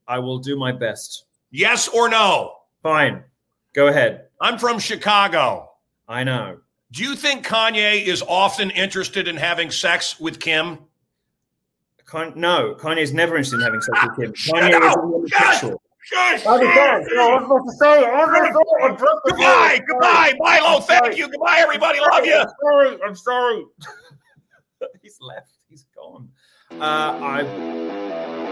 I will do my best. Yes or no? Fine, go ahead. I'm from Chicago. I know. Do you think Kanye is often interested in having sex with Kim? Con- no, Kanye's never interested in having sex with Kim. Shut Kanye is a homosexual. Shush! I was sorry. No, I was supposed to say it. I was supposed to say it. I'm drunk with Goodbye, you. goodbye, Milo. Thank you. Goodbye, everybody. Love you. I'm sorry. I'm sorry. He's left. He's gone. Uh, I